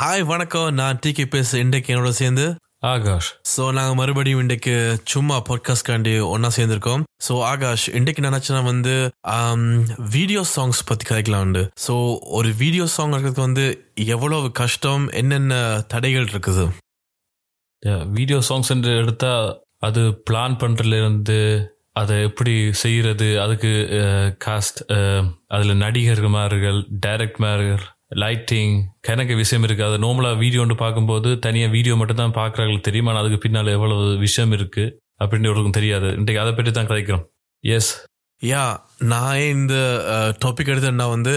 Hi வணக்கம். நான் D K பேச. இன்றைக்கு என்னோட சேர்ந்து ஆகாஷ். ஸோ நாங்கள் மறுபடியும் இன்றைக்கு சும்மா பாட்காஸ்ட்காண்டி ஒன்றா சேர்ந்திருக்கோம். ஸோ ஆகாஷ் இன்றைக்கு நினச்சேன்னா வந்து வீடியோ சாங்ஸ் பற்றி கதைக்கலாம் உண்டு. ஸோ ஒரு வீடியோ சாங் இருக்கிறதுக்கு வந்து எவ்வளவு கஷ்டம் என்னென்ன தடைகள் இருக்குது? வீடியோ சாங்ஸ் என்று எடுத்தா அது பிளான் பண்றதுல இருந்து அதை எப்படி செய்யறது அதுக்கு காஸ்ட் அதில் நடிகர்மார்கள் டைரக்ட்மார்கள் லைட்டிங் கணக்கு விஷயம் இருக்குது அது நார்மலாக வீடியோ ஒன்று பார்க்கும்போது தனியாக வீடியோ மட்டும் தான் பார்க்குறாங்களுக்கு தெரியும்? ஆனால் அதுக்கு பின்னால் எவ்வளவு விஷயம் இருக்குது அப்படின்னு ஒருக்கும் தெரியாது. இன்றைக்கு அதை பற்றி தான் கதைக்கிறோம். எஸ் யா நான் இந்த டாபிக் எடுத்தேன்னா வந்து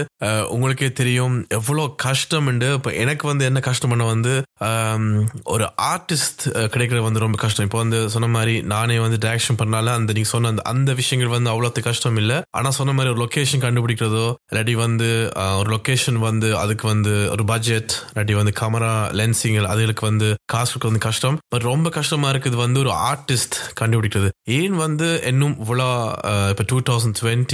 உங்களுக்கே தெரியும் எவ்வளோ கஷ்டம்ண்டு இப்போ எனக்கு வந்து என்ன கஷ்டம்னா வந்து ஒரு ஆர்டிஸ்ட் கிடைக்கிறது வந்து ரொம்ப கஷ்டம். இப்போ வந்து சொன்ன மாதிரி நானே வந்து டேரக்ஷன் பண்ணால அந்த நீங்க சொன்ன அந்த அந்த விஷயங்கள் வந்து அவ்வளோத்து கஷ்டம் இல்லை. ஆனால் சொன்ன மாதிரி ஒரு லொக்கேஷன் கண்டுபிடிக்கிறதோ இல்லாட்டி வந்து ஒரு லொக்கேஷன் வந்து அதுக்கு வந்து ஒரு பட்ஜெட் இல்லாட்டி வந்து கேமரா லென்சிங் அதுகளுக்கு வந்து காசு கொடுக்க வந்து கஷ்டம். பட் ரொம்ப கஷ்டமா இருக்குது வந்து ஒரு ஆர்டிஸ்ட் கண்டுபிடிக்கிறது. ஏன் வந்து இன்னும் இவ்வளோ இப்போ டூ தௌசண்ட் டுவெண்ட்டி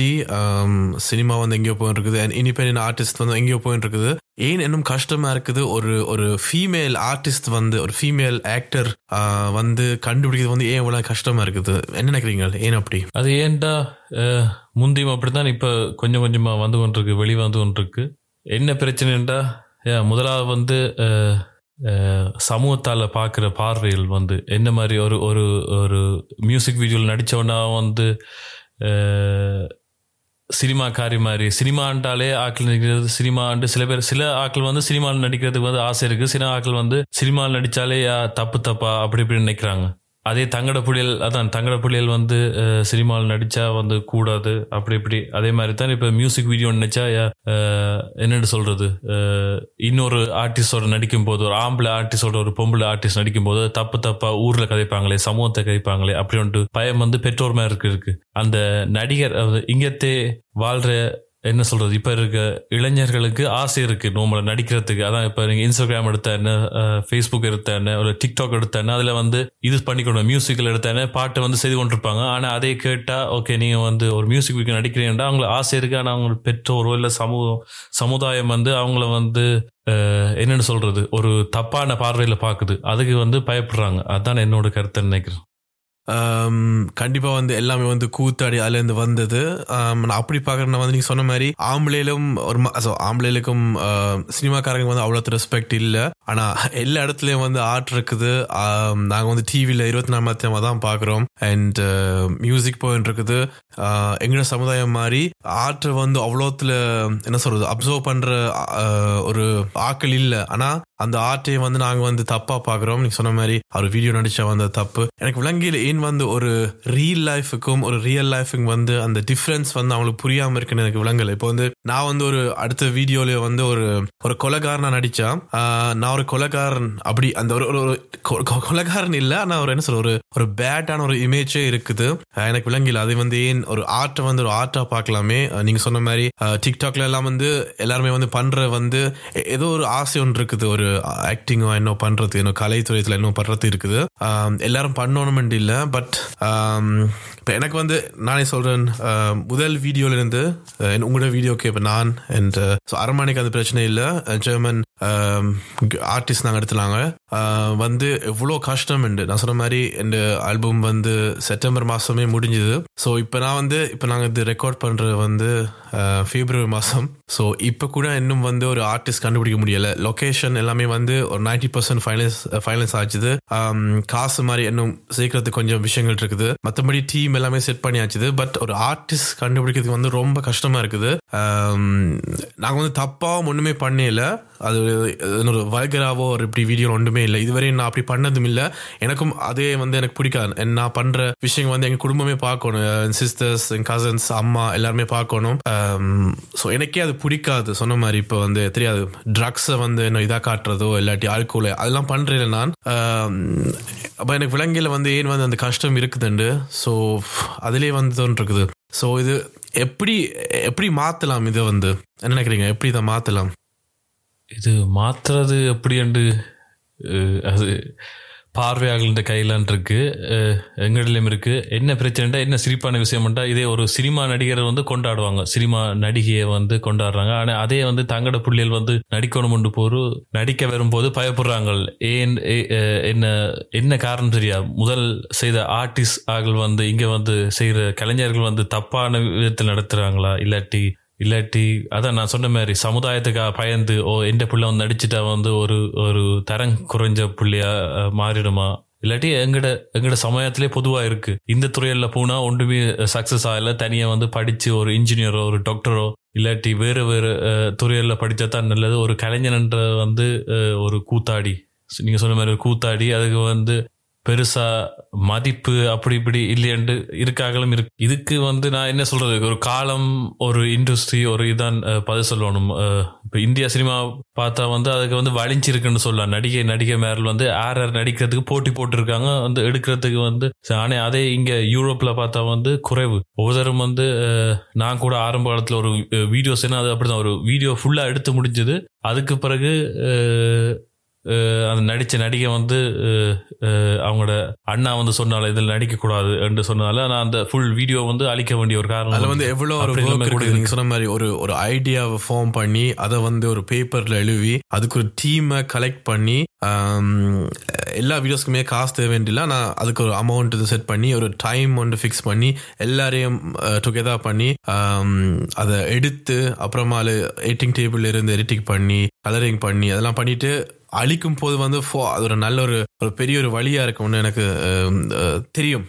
சினிமா வந்து எங்கேயோ போயிட்டு இருக்குது அண்ட் இண்டிபெண்ட் ஆர்டிஸ்ட் வந்து எங்கேயோ போயிட்டு இருக்குது ஏன் இன்னும் கஷ்டமா இருக்குது? ஒரு ஒரு ஃபீமேல் ஆர்டிஸ்ட் வந்து ஒரு ஃபீமேல் ஆக்டர் வந்து கண்டுபிடிக்கிறது வந்து ஏன் இவ்வளோ கஷ்டமா இருக்குது? என்ன நினைக்கிறீங்க? ஏன் அப்படி? அது ஏன்டா முந்தியும் அப்படித்தான் இப்போ கொஞ்சம் கொஞ்சமா வந்து கொண்டிருக்கு வெளி வந்து கொண்டிருக்கு. என்ன பிரச்சனைண்டா ஏன் முதலாவது வந்து சமூகத்தால் பார்க்குற பார்வைகள் வந்து என்ன மாதிரி ஒரு ஒரு ஒரு மியூசிக் வீடியோவில் நடித்தவனா வந்து சினிமாக்காரி மாதிரி. சினிமான்ட்டாலே ஆக்கள் நடிக்கிறது சினிமான்ட்டு சில பேர் சில ஆக்கள் வந்து சினிமாவில் நடிக்கிறதுக்கு வந்து ஆசை இருக்கு. சில ஆக்கள் வந்து சினிமாவில் நடிச்சாலே தப்பு தப்பா? அப்படி இப்படி நினைக்கிறாங்க. அதே தங்கட புலியல் அதான் தங்கட புலியல் வந்து சினிமாவில் நடிச்சா வந்து கூடாது அப்படி இப்படி. அதே மாதிரி தான் இப்போ மியூசிக் வீடியோ நினைச்சா என்னென்னு சொல்கிறது சொல்றது இன்னொரு ஆர்டிஸ்டோட நடிக்கும் போது ஒரு ஆம்பளை ஆர்டிஸ்டோட ஒரு பொம்பளை ஆர்டிஸ்ட் நடிக்கும் போது தப்பு தப்பா ஊர்ல கதைப்பாங்களே சமூகத்தை கதைப்பாங்களே அப்படி ஒன்று பயம் வந்து பெற்றோர் மாதிரி இருக்கு அந்த நடிகர் இங்கத்தே வாழ்ற என்ன சொல்றது? இப்போ இருக்க இளைஞர்களுக்கு ஆசை இருக்கு. நோம்பல நடிக்கிறதுக்கு. அதான் இப்போ நீங்க இன்ஸ்டாகிராம் எடுத்த என்ன ஃபேஸ்புக் எடுத்தான்னு ஒரு டிக்டாக் எடுத்த அதில் வந்து இது பண்ணிக்கணும். மியூசிக்கில் எடுத்த பாட்டு வந்து செய்து கொண்டிருப்பாங்க. ஆனால் அதே கேட்டால் ஓகே நீங்கள் வந்து ஒரு மியூசிக் வீக்கு நடிக்கிறீங்கன்னா அவங்களுக்கு ஆசை இருக்கு. ஆனால் அவங்க பெற்றோரோ இல்லை சமூகம் சமுதாயம் வந்து அவங்கள வந்து என்னென்னு சொல்றது? ஒரு தப்பான பார்வையில் பார்க்குது அதுக்கு வந்து பயப்படுறாங்க. அதான் என்னோட கருத்தை நினைக்கிறேன். கண்டிப்பாக கண்டிப்பா வந்து எல்லாமே வந்து கூத்தாடி அதுல இருந்து வந்தது நான் அப்படி பாக்குறேன்னா வந்து நீங்க சொன்ன மாதிரி ஆம்பளையிலும் ஒரு ஆம்பளைகளுக்கும் சினிமாக்காரங்க வந்து அவ்வளவு ரெஸ்பெக்ட் இல்ல. ஆனா எல்லா இடத்துலயும் வந்து ஆர்ட் இருக்குது. நாங்கள் நாங்க வந்து டிவில இருபத்தி நாலு மணி தான் பாக்குறோம் அண்ட் மியூசிக் போயிட்டு இருக்குது. எங்களோட சமுதாயம் மாதிரி ஆர்ட் வந்து அவ்வளோத்துல என்ன சொல்றது அப்சர்வ் பண்ற ஒரு ஆக்கள் இல்ல. ஆனா அந்த ஆர்ட்டை வந்து நாங்க வந்து தப்பா பாக்குறோம் நீங்க சொன்ன மாதிரி அவர் வீடியோ நடிச்சா வந்த தப்பு. எனக்கு விளங்கியில் ஏன் வந்து ஒரு ரியல் லைஃபுக்கும் ஒரு ரியல் லைஃபுக்கும் வந்து அந்த டிஃப்ரென்ஸ் வந்து அவங்களுக்கு புரியாம இருக்குன்னு எனக்கு விளங்கல. இப்போ வந்து நான் வந்து ஒரு அடுத்த வீடியோல வந்து ஒரு ஒரு கொலகாரனா நடிச்சா நான் ஒரு கொலகாரன் அப்படி அந்த ஒரு ஒரு- ஒரு கொ- கொ- இல்ல ஆனா ஒரு என்ன சொல்ற ஒரு ஒரு பேட்டான ஒரு இமேஜே இருக்குது. எனக்கு விளங்கல. அது வந்து ஏன் ஒரு ஆர்ட்டை வந்து ஒரு ஆர்ட்டா பார்க்கலாமே? நீங்க சொன்ன மாதிரி டிக்டாக்ல எல்லாம் வந்து எல்லாருமே வந்து பண்ற வந்து ஏதோ ஒரு ஆசை ஒன்று இருக்குது. ஒரு ஆக்டிங்கோ என்ன பண்றது என்ன கலைத்துறையத்துல என்ன பண்றது இருக்குது. எல்லாரும் பண்ணணும்னு இல்லை. பட் um, இப்போ எனக்கு வந்து நானே சொல்றேன் um, முதல் வீடியோல இருந்து uh, உங்களோட வீடியோக்கு இப்போ நான் அண்ட் uh, அரண்மனைக்கு அந்த பிரச்சனை இல்லை. ஜெர்மன் ஆர்டிஸ்ட் நாங்கள் எடுத்துலாங்க. வந்து எவ்வளோ கஷ்டம் உண்டு நான் சொன்ன மாதிரி இந்த ஆல்பம் வந்து செப்டம்பர் மாதமே முடிஞ்சுது. ஸோ இப்போ நான் வந்து இப்போ நாங்கள் இது ரெக்கார்ட் பண்ணுறது வந்து ஃபிப்ரவரி மாதம் ஸோ இப்போ கூட இன்னும் வந்து ஒரு ஆர்டிஸ்ட் கண்டுபிடிக்க முடியலை. லொக்கேஷன் எல்லாமே வந்து ஒரு நைன்டி பர்சன்ட் ஃபைனல்ஸ் ஃபைனல்ஸ் ஆச்சுது. காசு மாதிரி இன்னும் சேர்க்கறதுக்கு கொஞ்சம் விஷயங்கள் இருக்குது. மற்றபடி டீம் எல்லாமே செட் பண்ணி ஆச்சுது பட் ஒரு ஆர்டிஸ்ட் கண்டுபிடிக்கிறதுக்கு வந்து ரொம்ப கஷ்டமாக இருக்குது. நாங்கள் வந்து தப்பாகவும் ஒன்றுமே பண்ணல. அது என்னோட வல்கராவோ ஒரு இப்படி வீடியோ ஒன்றுமே இல்லை. இதுவரையும் நான் அப்படி பண்ணதும் இல்லை. எனக்கும் அதே வந்து எனக்கு பிடிக்காது. நான் பண்ற விஷயங்கள் வந்து எங்கள் குடும்பமே பார்க்கணும். என் சிஸ்டர்ஸ் என் கசன்ஸ் அம்மா எல்லாருமே பார்க்கணும். ஸோ எனக்கே அது பிடிக்காது. சொன்ன மாதிரி இப்போ வந்து தெரியாது. ட்ரக்ஸை வந்து என்ன இதாக காட்டுறதோ இல்லாட்டி ஆல்கோல் அதெல்லாம் பண்றேன் நான். அப்போ எனக்கு விலங்கில வந்து ஏன் வந்து அந்த கஷ்டம் இருக்குதுண்டு? ஸோ அதிலே வந்து தோன்றிருக்குது ஸோ இது எப்படி எப்படி மாத்தலாம் இதை வந்து? என்ன நினைக்கிறீங்க? எப்படி இதை மாத்தலாம்? இது மாத்துறது எப்படி என்று அஹ், அது பார்வையாளர்கிட்ட கையிலான் இருக்கு. அஹ், எங்களிடம் இருக்கு. என்ன பிரச்சனைடா என்ன சிரிப்பான விஷயம்டா இதே ஒரு சினிமா நடிகரை வந்து கொண்டாடுவாங்க. சினிமா நடிகையை வந்து கொண்டாடுறாங்க. ஆனா அதே வந்து தங்கட புள்ளியல் வந்து நடிக்கணும் போரு நடிக்க வரும்போது பயப்படுறாங்க ஏன் ஏ- என்ன என்ன காரணம் தெரியா? முதல் செய்த ஆர்டிஸ்ட் ஆகள் வந்து இங்க வந்து செய்யற கலைஞர்கள் வந்து தப்பான விதத்தில் நடத்துறாங்களா? இல்லாட்டி இல்லாட்டி அதான் நான் சொன்ன மாதிரி சமுதாயத்துக்காக பயந்து ஓ எந்த பிள்ளை வந்து நடிச்சுட்டா வந்து ஒரு ஒரு தரம் குறைஞ்ச பிள்ளையா மாறிடுமா? இல்லாட்டி எங்கட எங்கட சமயத்திலே பொதுவாக இருக்கு. இந்த துறையில போனா ஒன்றுமே சக்சஸ் ஆகல. தனியா வந்து படிச்சு ஒரு இன்ஜினியரோ ஒரு டாக்டரோ இல்லாட்டி வேறு வேறு துறையில படித்தா தான் நல்லது. ஒரு கலைஞன்ன்ற வந்து ஒரு கூத்தாடி. நீங்கள் சொன்ன மாதிரி ஒரு கூத்தாடி. அதுக்கு வந்து பெருசா மதிப்பு அப்படி இப்படி இல்லையண்டு இருக்காங்களும் இருக்கு. இதுக்கு வந்து நான் என்ன சொல்றது? ஒரு காலம் ஒரு இண்டஸ்ட்ரி ஒரு இதான் பதில் சொல்லணும். இப்போ இந்தியா சினிமா பார்த்தா வந்து அதுக்கு வந்து வலிஞ்சிருக்குன்னு சொல்லலாம். நடிகை நடிகை மேரல் வந்து ஆர் ஆர் நடிக்கிறதுக்கு போட்டி போட்டிருக்காங்க. வந்து எடுக்கிறதுக்கு வந்து ஆனால் அதே இங்க யூரோப்ல பார்த்தா வந்து குறைவு. ஒவ்வொருத்தரும் வந்து நான் கூட ஆரம்ப காலத்துல ஒரு வீடியோஸ் என்ன அது அப்படிதான். ஒரு வீடியோ ஃபுல்லா எடுத்து முடிஞ்சது. அதுக்கு பிறகு அந்த நடிச்ச நடிகை வந்து அவங்களோட அண்ணா வந்து சொன்னால இதில் நடிக்க கூடாது என்று சொன்னதால நான் அந்த ஃபுல் வீடியோ வந்து அழிக்க வேண்டிய ஒரு காரணம் அதுல வந்து எவ்வளவு ஒரு சொன்ன மாதிரி ஒரு ஒரு ஐடியாவை ஃபார்ம் பண்ணி அதை வந்து ஒரு பேப்பர்ல எழுதி அதுக்கு ஒரு டீமை கலெக்ட் பண்ணி எல்லா வீடியோஸ்க்குமே காசு தேவை வேண்டியில்ல நான் அதுக்கு ஒரு அமௌண்ட் செட் பண்ணி ஒரு டைம் ஒன்று ஃபிக்ஸ் பண்ணி எல்லாரையும் டுகெதர் பண்ணி அதை எடுத்து அப்புறமா எடிட்டிங் டேபிள் இருந்து எடிட்டிங் பண்ணி கலரிங் பண்ணி அதெல்லாம் பண்ணிட்டு அழிக்கும் போது வந்து ஃபோ- அது ஒரு நல்ல ஒரு ஒரு பெரிய ஒரு வழியா இருக்கும்னு எனக்கு தெரியும்.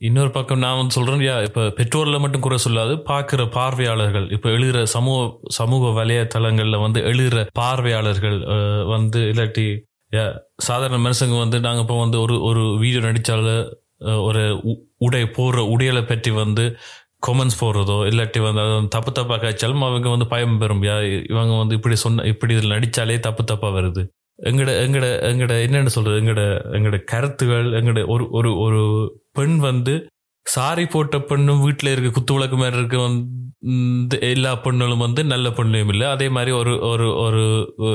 இன்னொரு பக்கம் நான் வந்து சொல்கிறேன் யா இப்போ பெற்றோரில் மட்டும் குறை சொல்லாது பார்க்குற பார்வையாளர்கள் இப்போ எழுதுகிற சமூக சமூக வலைத்தளங்களில் வந்து எழுதுகிற பார்வையாளர்கள் வந்து இல்லாட்டி யா, சாதாரண மனுஷங்க வந்து நாங்கள் இப்போ வந்து ஒரு ஒரு வீடியோ நடித்தால ஒரு உ- உடை போடுற உடையலை பற்றி வந்து கொமெண்ட்ஸ் போடுறதோ இல்லாட்டி வந்து அது வந்து தப்பு தப்பாக காய்ச்சாலும் அவங்க வந்து பயம் பெறும். யா இவங்க வந்து இப்படி சொன்ன இப்படி இதில் நடித்தாலே தப்பு தப்பா வருது. எங்கட எங்கட எங்கட என்னென்னு சொல்றது? எங்கட எங்கட கருத்துகள் எங்கட ஒரு ஒரு ஒரு பெண் வந்து சாரி போட்ட பெண்ணும் வீட்டில் இருக்க குத்து விளக்கு மாதிரி இருக்க வந்து எல்லா பெண்களும் வந்து நல்ல பெண்ணையும் இல்லை. அதே மாதிரி ஒரு ஒரு ஒரு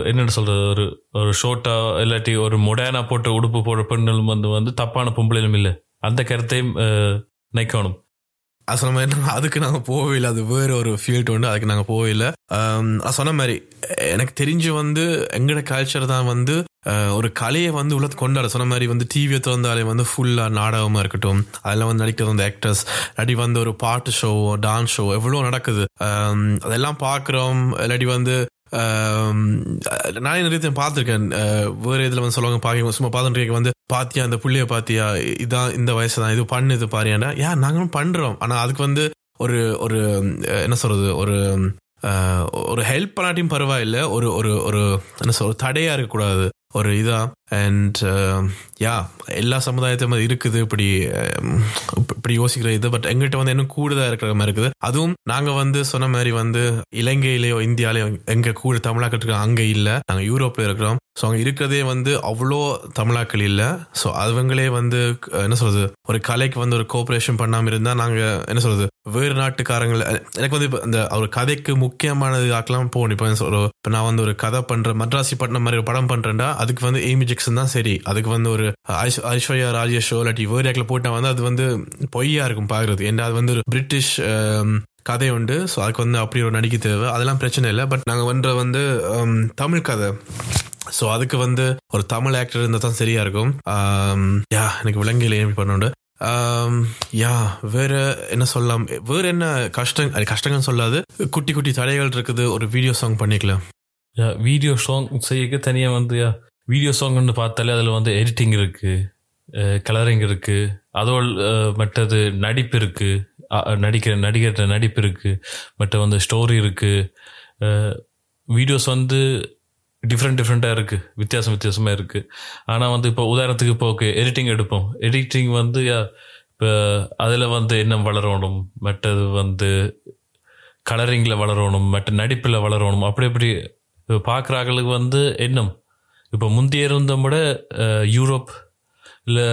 என்னென்னு சொல்றது? ஒரு ஒரு ஷோட்டா இல்லாட்டி ஒரு மொடேனா போட்ட உடுப்பு போடுற பெண்களும் வந்து வந்து தப்பான பொம்பளையிலும் இல்லை. அந்த கருத்தையும் அஹ், சொன்ன மாதிரி அதுக்கு நாங்கள் போகவே இல்லை. அது வேறு ஒரு ஃபீல்டு உண்டு. அதுக்கு நாங்கள் போகவே இல்லை. நான் சொன்ன மாதிரி எனக்கு தெரிஞ்சு வந்து எங்களோட கல்ச்சர் தான் வந்து ஒரு கலையை வந்து உள்ள கொண்டாட. சொன்ன மாதிரி வந்து டிவியை திறந்தாலே வந்து ஃபுல்லாக நாடகமாக இருக்கட்டும். அதில் வந்து நடிக்கிறது வந்து ஆக்டர்ஸ் இல்லாட்டி வந்து ஒரு பாட்டு ஷோவோ டான்ஸ் ஷோ எவ்வளோ நடக்குது. அதெல்லாம் பார்க்குறோம். இல்லாட்டி வந்து நான் நிறைய பார்த்துருக்கேன். வேற இதில் வந்து சொல்லுவாங்க பாக்க சும்மா பார்த்துட்டு வந்து பாத்தியா அந்த புள்ளிய பாத்தியா இதான் இந்த வயசு தான் இது பண்ணு இது பாரியாண்டா ஏன் நாங்களும் பண்றோம். ஆனா அதுக்கு வந்து ஒரு ஒரு என்ன சொல்றது ஒரு ஒரு ஹெல்ப் பண்ணாட்டியும் பரவாயில்ல. ஒரு ஒரு ஒரு என்ன சொல்ற தடையா இருக்கக்கூடாது. ஒரு இதான் அண்ட் யா um, எல்லா சமுதாயத்தையும் அது இருக்குது இப்படி um, இப்படி யோசிக்கிற இது. பட் எங்கிட்ட வந்து இன்னும் கூடுதலாக இருக்கிற மாதிரி இருக்குது. அதுவும் நாங்கள் வந்து சொன்ன மாதிரி வந்து இலங்கையிலேயோ இந்தியாலேயோ எங்கள் கூட தமிழாக்கள் இருக்கோம் இல்லை. நாங்கள் யூரோப்பில் இருக்கிறோம். ஸோ அங்கே இருக்கிறதே வந்து அவ்வளோ தமிழாக்கள் இல்லை. ஸோ அவங்களே வந்து என்ன சொல்றது ஒரு கலைக்கு வந்து ஒரு கோஆப்ரேஷன் பண்ணாமல் இருந்தால் நாங்கள் என்ன சொல்றது வேறு நாட்டுக்காரங்கள எனக்கு வந்து இப்போ இந்த ஒரு கதைக்கு முக்கியமானது ஆக்கலாம் போகணும். இப்போ இப்போ நான் வந்து ஒரு கதை பண்ணுறேன் மட்ராசி பட்டினம் மாதிரி ஒரு படம் பண்ணுறேன்டா அதுக்கு வந்து ஏமி ஜெக்சன் தான் சரி. அதுக்கு வந்து ஒரு ஐஸ்வர்யா ராஜேஷோ இல்லாட்டி வேறு போட்டால் வந்து அது வந்து பொய்யா இருக்கும் பார்க்குறது ஏன்னா அது வந்து ஒரு பிரிட்டிஷ் கதை உண்டு. ஸோ அதுக்கு வந்து அப்படி ஒரு நடிக்க தேவை. அதெல்லாம் பிரச்சனை இல்லை. பட் நாங்கள் வந்து வந்து தமிழ் கதை. ஸோ அதுக்கு வந்து ஒரு தமிழ் ஆக்டர் இருந்தால் தான் சரியா இருக்கும். யா எனக்கு விலங்கில் ஏமி பண்ணுண்டு யா வேற என்ன சொல்லலாம்? வேற என்ன கஷ்டம் அது கஷ்டங்கள்னு சொல்லாது. குட்டி குட்டி தடைகள் இருக்குது. ஒரு வீடியோ சாங் பண்ணிக்கலாம். வீடியோ சாங் செய்ய தனியாக வந்து வீடியோ சாங்னு பார்த்தாலே அதில் வந்து எடிட்டிங் இருக்குது கலரிங் இருக்குது அதோட மற்றது நடிப்பு இருக்குது நடிக்கிற நடிகர் நடிப்பு இருக்குது மற்ற வந்து ஸ்டோரி இருக்குது வீடியோஸ் வந்து டிஃப்ரெண்ட் டிஃப்ரெண்ட்டாக இருக்குது வித்தியாசம் வித்தியாசமாக இருக்குது ஆனால் வந்து இப்போ உதாரணத்துக்கு இப்போ ஓகே எடிட்டிங் எடுப்போம். எடிட்டிங் வந்து இப்போ அதில் வந்து என்ன வளரணும் மற்றது வந்து கலரிங்கில் வளரணும் மற்ற நடிப்பில் வளரணும் அப்படி இப்படி இப்போ பார்க்குறாங்களுக்கு வந்து எண்ணம். இப்போ முந்தைய இருந்த விட யூரோப் இல்லை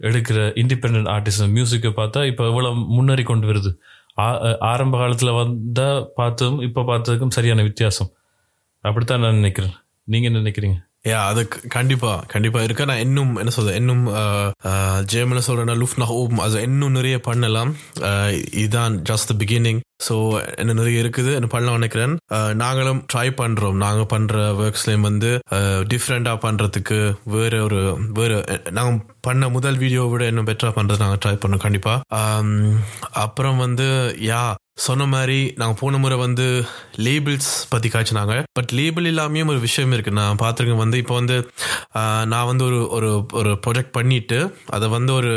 எடுக்கிற இண்டிபெண்ட் ஆர்டிஸ்ட் மியூசிக்கை பார்த்தா இப்போ எவ்வளோ முன்னேறி கொண்டு வருது. ஆ- ஆரம்ப காலத்தில் வந்தால் பார்த்ததும் இப்போ பார்த்ததுக்கும் சரியான வித்தியாசம். அப்படித்தான் நான் நினைக்கிறேன். நீங்கள் என்ன நினைக்கிறீங்க? யா அது கண்டிப்பா கண்டிப்பா. இருக்கு? நான் இன்னும் என்ன சொல்றது? இன்னும் ஜேமில் சொல்றேன்னா லுஃப்ட் nach ஓபன் அது இன்னும் நிறைய பண்ணலாம். இதுதான் ஜஸ்ட் பிகினிங் ஸோ என்ன நிறைய இருக்குது என்ன பண்ணலாம் நினைக்கிறேன். நாங்களும் ட்ரை பண்றோம். நாங்க பண்ற ஒர்க்ஸ்லயும் வந்து டிஃப்ரெண்டா பண்றதுக்கு வேற ஒரு வேற நாங்க பண்ண முதல் வீடியோ விட இன்னும் பெட்டரா பண்றது நாங்க ட்ரை பண்ணோம் கண்டிப்பா. அப்புறம் வந்து யா சொன்ன மாதிரி நாங்கள் போன முறை வந்து லேபிள்ஸ் பற்றி காய்ச்சினாங்க. பட் லேபிள் இல்லாமையும் ஒரு விஷயம் இருக்கு. நான் பார்த்துருக்கேன். வந்து இப்போ வந்து நான் வந்து ஒரு ஒரு ஒரு ப்ராஜெக்ட் பண்ணிட்டு அதை வந்து ஒரு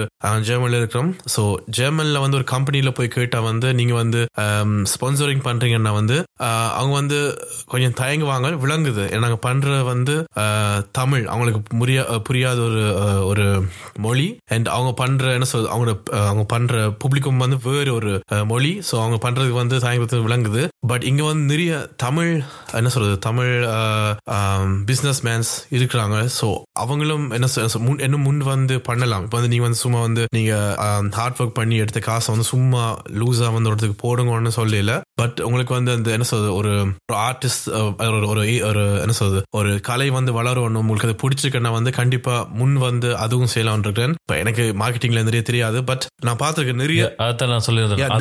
ஜெர்மனில் இருக்கிறோம். ஸோ ஜெர்மனில் வந்து ஒரு கம்பெனியில் போய் கேட்டால் வந்து நீங்கள் வந்து ஸ்பான்சரிங் பண்ணுறீங்கன்னா வந்து அவங்க வந்து கொஞ்சம் தயங்குவாங்க விளங்குது. ஏன்னா நாங்கள் பண்ணுற வந்து தமிழ். அவங்களுக்கு புரியா புரியாத ஒரு ஒரு மொழி. அண்ட் அவங்க பண்ணுற என்ன சொல் அவங்களோட அவங்க பண்ணுற புப்ளிக்கும் வந்து வேறு ஒரு மொழி. ஸோ அவங்க பண்றதுக்கு வந்து தயங்குறது விளங்குது. பட் இங்க வந்து நிறைய தமிழ் என்ன சொல்றது தமிழ் பிசினஸ் மேன்ஸ் இருக்கிறாங்க. ஸோ அவங்களும் என்ன முன் இன்னும் முன் வந்து பண்ணலாம். இப்போ வந்து நீங்க வந்து சும்மா வந்து நீங்க ஹார்ட் ஒர்க் பண்ணி எடுத்த காசை வந்து சும்மா லூஸா வந்து ஒரு இடத்துக்கு போடுங்கன்னு சொல்லல. பட் உங்களுக்கு வந்து அந்த என்ன சொல்றது ஒரு ஆர்டிஸ்ட் ஒரு ஒரு ஒரு என்ன சொல்றது ஒரு கலை வந்து வளரணும். உங்களுக்கு அது பிடிச்சிருக்கேன்னா வந்து கண்டிப்பா முன் வந்து அதுவும் செய்யலாம்னு இருக்கிறேன் இப்போ எனக்கு மார்க்கெட்டிங்ல நிறைய தெரியாது. பட் நான் பார்த்திருக்கேன் நிறைய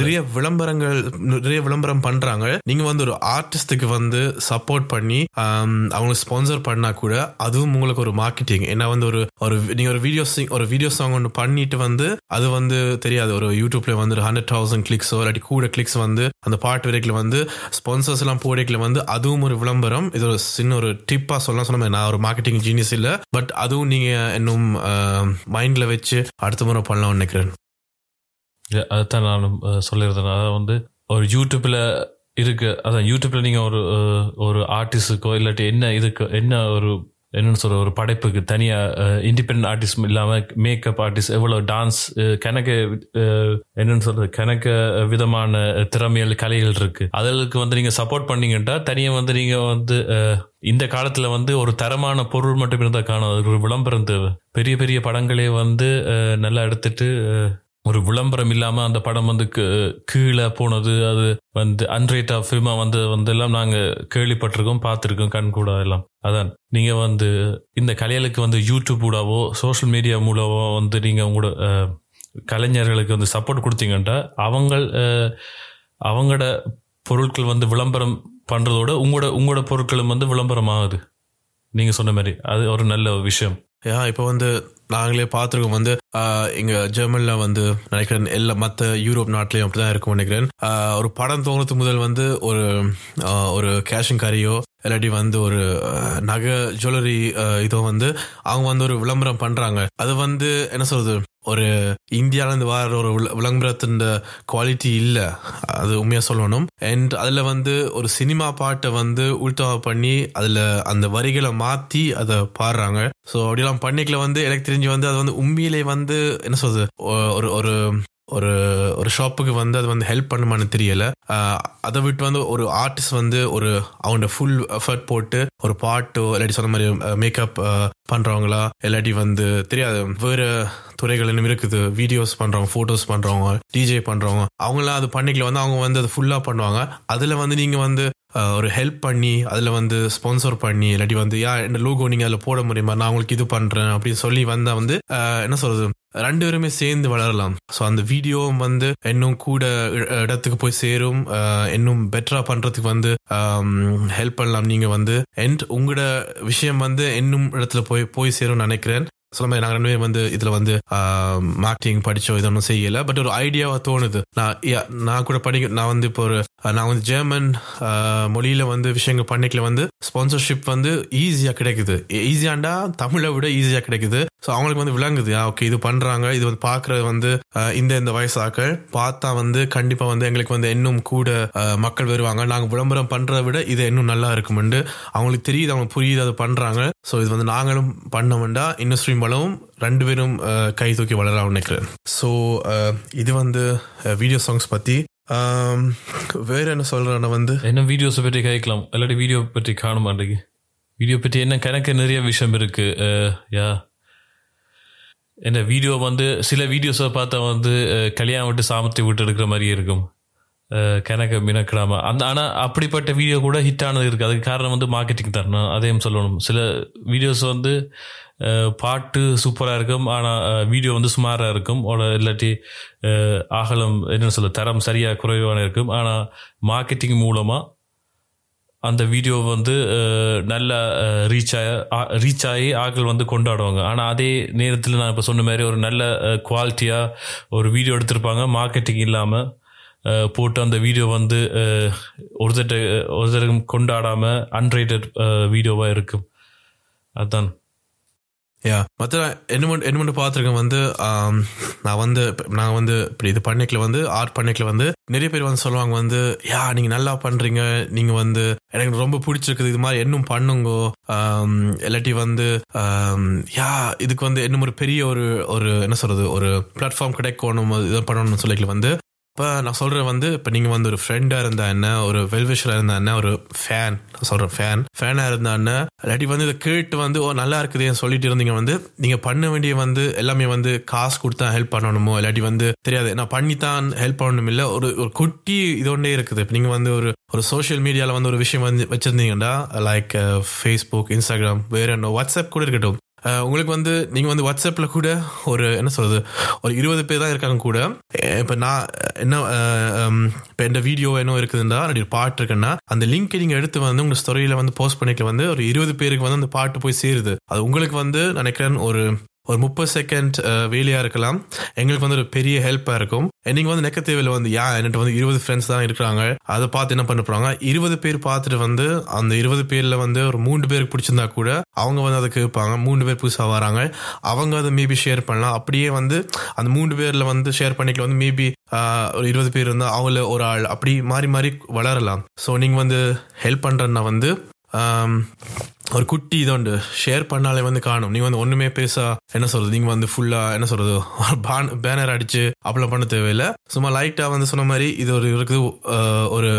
நிறைய விளம்பரங்கள் நிறைய விளம்பரம் பண்றாங்க நீங்க வந்து ஒரு ஆர்டிஸ்டுக்கு வந்து சப்போர்ட் பண்ணி அவங்க அவங்களுக்கு ஸ்பான்சர் பண்ணா கூட அதுவும் உங்களுக்கு ஒரு மார்க்கெட்டிங் ஏன்னா வந்து ஒரு ஒரு நீங்க ஒரு வீடியோ ஒரு வீடியோ சாங் ஒன்று பண்ணிட்டு வந்து அது வந்து தெரியாது. ஒரு யூடியூப்ல வந்து ஒரு ஹண்ட்ரட் தௌசண்ட் கிளிக்ஸோ இல்லாட்டி கூட கிளிக்ஸ் வந்து அந்த பாட்டு வரைக்கும் வந்து ஸ்பான்சர்ஸ் எல்லாம் போடைக்கல வந்து அதுவும் ஒரு விளம்பரம். இது ஒரு சின்ன ஒரு டிப்பா சொல்லலாம். சொன்ன நான் ஒரு மார்க்கெட்டிங் ஜீனியஸ் இல்ல. பட் அதுவும் நீங்க இன்னும் மைண்ட்ல வச்சு அடுத்த முறை பண்ணலாம்னு நினைக்கிறேன். அதுதான் நான் சொல்லியிருந்தேன். அதாவது வந்து ஒரு யூடியூப்ல இருக்கு. அதான் யூடியூப்ல நீங்க ஒரு ஒரு ஆர்டிஸ்டுக்கோ இல்லாட்டி என்ன இதுக்கு என்ன ஒரு என்னன்னு சொல்ற ஒரு படைப்புக்கு தனியா இண்டிபெண்ட் ஆர்டிஸ்ட் இல்லாம மேக்கப் ஆர்டிஸ்ட் எவ்வளவு டான்ஸ் கணக்கு என்னன்னு சொல்றது கணக்க விதமான திறமைகள் கலைகள் இருக்கு. அதற்கு வந்து நீங்க சப்போர்ட் பண்ணீங்கன்னா தனியா வந்து நீங்க வந்து இந்த காலத்துல வந்து ஒரு தரமான பொருள் மட்டும் இருந்தா காணும். அதுக்கு ஒரு விளம்பரம் தேவை. பெரிய பெரிய படங்களே வந்து நல்லா எடுத்துட்டு ஒரு விளம்பரம் இல்லாம அந்த படம் வந்து கீழே போனது அது வந்து அன்ரேட் ஆஃப் ஃபில்மா வந்து வந்து எல்லாம் நாங்க கேள்விப்பட்டிருக்கோம் பார்த்துருக்கோம் கண் கூட எல்லாம். அதான். நீங்க வந்து இந்த கலைகளுக்கு வந்து யூடியூப் மூலவோ சோஷியல் மீடியா மூலவோ வந்து நீங்க உங்களோட கலைஞர்களுக்கு வந்து சப்போர்ட் கொடுத்தீங்கன்னா அவங்க அவங்களோட பொருட்கள் வந்து விளம்பரம் பண்றதோட உங்களோட உங்களோட பொருட்களும் வந்து விளம்பரம் ஆகுது நீங்க சொன்ன மாதிரி. அது ஒரு நல்ல விஷயம். ஏன் இப்போ வந்து நாங்களே பார்த்துருக்கோம் வந்து இங்க ஜெர்மன்ல வந்து நினைக்கிறேன் எல்லா மற்ற யூரோப் நாட்டிலையும் அப்படிதான் இருக்கும் நினைக்கிறேன். ஒரு படம் தோணுறது முதல் வந்து ஒரு ஒரு கேஷன் கரியோ இல்லாட்டி வந்து ஒரு நகை ஜுவல்லரி இதோ வந்து அவங்க வந்து ஒரு விளம்பரம் பண்றாங்க. அது வந்து என்ன சொல்றது ஒரு இந்தியாவிலேருந்து வர ஒரு விளம்பரத்தின் குவாலிட்டி இல்லை. அது உண்மையா சொல்லணும். அண்ட் அதில் வந்து ஒரு சினிமா பாட்டை வந்து உள்டாவா பண்ணி அதில் அந்த வரிகளை மாற்றி அதை பாடுறாங்க. ஸோ அப்படிலாம் பண்ணிக்கல வந்து எனக்கு தெரிஞ்சு வந்து அது வந்து உண்மையிலே வந்து என்ன சொல்றது ஒரு ஒரு ஒரு ஒரு ஷாப்புக்கு வந்து அது வந்து ஹெல்ப் பண்ணுமான்னு தெரியல. அதை விட்டு வந்து ஒரு ஆர்டிஸ்ட் வந்து ஒரு அவங்களோட ஃபுல் எஃபர்ட் போட்டு ஒரு பாட்டோ இல்லாட்டி சொன்ன மாதிரி மேக்கப் பண்றவங்களா இல்லாட்டி வந்து தெரியாது வேற துறைகள் இன்னும் இருக்குது. வீடியோஸ் பண்றவங்க போட்டோஸ் பண்றவங்க டிஜே பண்றவங்க அவங்களாம் அது பண்ணிக்கல. வந்து அவங்க வந்து அதை ஃபுல்லா பண்ணுவாங்க. அதுல வந்து நீங்க வந்து ஒரு ஹெல்ப் பண்ணி அதுல வந்து ஸ்பான்சர் பண்ணி இல்லாட்டி வந்து யா இந்த லோகோ நீங்க அதுல போட முடியுமா? நான் உங்களுக்கு இது பண்றேன் அப்படின்னு சொல்லி வந்தா வந்து என்ன சொல்றது? ரெண்டு பேருமே சேர்ந்து வளரலாம். ஸோ அந்த வீடியோவும் வந்து இன்னும் கூட இடத்துக்கு போய் சேரும். இன்னும் பெட்டரா பண்றதுக்கு வந்து ஹெல்ப் பண்ணலாம். நீங்க வந்து அண்ட் உங்களோட விஷயம் வந்து இன்னும் இடத்துல போய் போய் சேரும்னு நினைக்கிறேன். சொல்ல மாதிரி நாங்கள் ரெண்டு வந்து இதுல வந்து மார்க்கெட்டிங் படிச்சோம் இதொன்னும் செய்யல. பட் ஒரு ஐடியாவா தோணுது. நான் நான் கூட படிக்க நான் வந்து இப்போ ஒரு நான் வந்து ஜெர்மன் மொழியில வந்து விஷயங்கள் பண்ணிக்கல வந்து ஸ்பான்சர்ஷிப் வந்து ஈஸியா கிடைக்குது. E-, ஈஸியாண்டா தமிழை விட ஈஸியா கிடைக்குது. ஸோ அவங்களுக்கு வந்து விளங்குது. ஓகே இது பண்றாங்க. இது வந்து பாக்குறது வந்து இந்த இந்த வயசாக்கள். பார்த்தா வந்து கண்டிப்பா வந்து எங்களுக்கு வந்து இன்னும் கூட மக்கள் வருவாங்க. நாங்க விளம்பரம் பண்றதை விட இது இன்னும் நல்லா இருக்கும்னு அவங்களுக்கு தெரியுது அவங்க புரியுது அதை பண்றாங்க. ஸோ இது வந்து நாங்களும் பண்ணோம்டா இண்டஸ்ட்ரி மூலமும் ரெண்டு பேரும் கை தூக்கி வளரலாம்னு நினைக்கிறேன். ஸோ இது வந்து வீடியோ சாங்ஸ் பத்தி. வேற என்ன சொல்றேன்னா வந்து? என்ன வீடியோஸை பற்றி கேட்கலாம் இல்லாட்டி வீடியோ பற்றி காண மாட்டேங்க வீடியோ பற்றி என்ன கணக்கு நிறைய விஷயம் இருக்கு. யா. என்ன வீடியோ வந்து சில வீடியோஸை பார்த்தா வந்து கல்யாணம் விட்டு சாமத்தை விட்டு எடுக்கிற மாதிரியே இருக்கும். அஹ், கணக்க மினக்கிடாம அந்த ஆனால் அப்படிப்பட்ட வீடியோ கூட ஹிட் ஆனது இருக்குது அதுக்கு காரணம் வந்து மார்க்கெட்டிங் தரணும் அதையும் சொல்லணும். சில வீடியோஸ் வந்து பாட்டு சூப்பராக இருக்கும். ஆனால் வீடியோ வந்து சுமாராக இருக்கும். ஓட இல்லாட்டி ஆகலம் அகலம் என்ன சொல்ல தரம் சரியாக குறைவான இருக்கும். ஆனால் மார்க்கெட்டிங் மூலமாக அந்த வீடியோ வந்து நல்ல ரீச் ஆக ரீச் ஆகி ஆக்கள் வந்து கொண்டாடுவாங்க. ஆனால் அதே நேரத்தில் நான் இப்போ சொன்ன மாதிரி ஒரு நல்ல குவாலிட்டியாக ஒரு வீடியோ எடுத்திருப்பாங்க. மார்க்கெட்டிங் இல்லாமல் போட்டு அந்த வீடியோ வந்து ஒருத்தர் ஒருத்தருக்கும் கொண்டாடாமல் அன்ரேட்டட் வீடியோவாக இருக்கும். அதுதான் யா மற்ற என்ன மட்டும் என்ன மட்டும் பார்த்துருக்கேன் வந்து நான் வந்து நான் வந்து இப்படி இது பண்ணிக்கல வந்து ஆர்ட் பண்ணிக்கல வந்து நிறைய பேர் வந்து சொல்லுவாங்க வந்து யா நீங்க நல்லா பண்றீங்க. நீங்க வந்து எனக்கு ரொம்ப பிடிச்சிருக்குது. இது மாதிரி இன்னும் பண்ணுங்க. இல்லாட்டி வந்து யா இதுக்கு வந்து இன்னும் ஒரு பெரிய ஒரு ஒரு என்ன சொல்றது ஒரு பிளாட்ஃபார்ம் கிடைக்கணும். இதை பண்ணணும்னு சொல்லிக்கல வந்து இப்போ நான் சொல்கிறேன் வந்து இப்போ நீங்கள் வந்து ஒரு ஃப்ரெண்டாக இருந்தா என்ன? ஒரு வெல்விஷராக இருந்தா என்ன? ஒரு ஃபேன் நான் சொல்கிறேன் ஃபேன் ஃபேனாக இருந்தா என்ன? இல்லாட்டி வந்து இதை கேட்டு வந்து ஓ நல்லா இருக்குதுன்னு சொல்லிட்டு இருந்தீங்க வந்து நீங்கள் பண்ண வேண்டிய வந்து எல்லாமே வந்து காசு கொடுத்தா ஹெல்ப் பண்ணணுமோ? இல்லாட்டி வந்து தெரியாது. நான் பண்ணித்தான் ஹெல்ப் பண்ணணும் இல்லை ஒரு ஒரு குட்டி இதோண்டே இருக்குது. இப்போ நீங்கள் வந்து ஒரு ஒரு சோஷியல் மீடியாவில் வந்து ஒரு விஷயம் வந்து வச்சுருந்தீங்கன்னா லைக் ஃபேஸ்புக் uh, இன்ஸ்டாகிராம் வேற என்ன வாட்ஸ்அப் கூட இருக்கட்டும். உங்களுக்கு வந்து நீங்க வந்து வாட்ஸ்அப்ல கூட ஒரு என்ன சொல்றது ஒரு இருபது பேர் தான் இருக்காங்க கூட. இப்போ இப்ப நான் என்ன இப்போ இப்ப இந்த வீடியோ என்ன இருக்குதுன்னா அப்படி ஒரு பாட்டு இருக்குன்னா அந்த லிங்க் நீங்க எடுத்து வந்து உங்க ஸ்டோரியில வந்து போஸ்ட் பண்ணிக்க வந்து ஒரு இருபது பேருக்கு வந்து அந்த பாட்டு போய் சேருது. அது உங்களுக்கு வந்து நினைக்கிறேன் ஒரு ஒரு முப்பது செகண்ட் வேலையா இருக்கலாம். எங்களுக்கு வந்து ஒரு பெரிய ஹெல்ப்பா இருக்கும். நீங்க வந்து நெக்க வந்து யா என்கிட்ட வந்து இருபது ஃப்ரெண்ட்ஸ் தான் இருக்கிறாங்க? அதை பார்த்து என்ன பண்ண போறாங்க? இருபது பேர் பார்த்துட்டு வந்து அந்த இருபது பேர்ல வந்து ஒரு மூன்று பேருக்கு பிடிச்சிருந்தா கூட அவங்க வந்து அதை கேட்பாங்க. மூணு பேர் புதுசாக வராங்க. அவங்க அதை மேபி ஷேர் பண்ணலாம். அப்படியே வந்து அந்த மூணு பேர்ல வந்து ஷேர் பண்ணிக்கல வந்து மேபி ஒரு இருபது பேர் இருந்தால் அவங்கள ஒரு ஆள் அப்படி மாறி மாறி வளரலாம். ஸோ நீங்க வந்து ஹெல்ப் பண்ணுறன்னா வந்து ஒரு குட்டி இதோண்டு. உண்டு ஷேர் பண்ணாலே வந்து காணும். நீங்க வந்து ஒண்ணுமே பேசா என்ன சொல்றது? நீங்க வந்து ஃபுல்லா என்ன சொல்றது? பேனர் அடிச்சு அப்படிலாம் பண்ண தேவையில்லை. சும்மா லைட்டா வந்து சொன்ன மாதிரி இது ஒரு இருக்குது ஒரு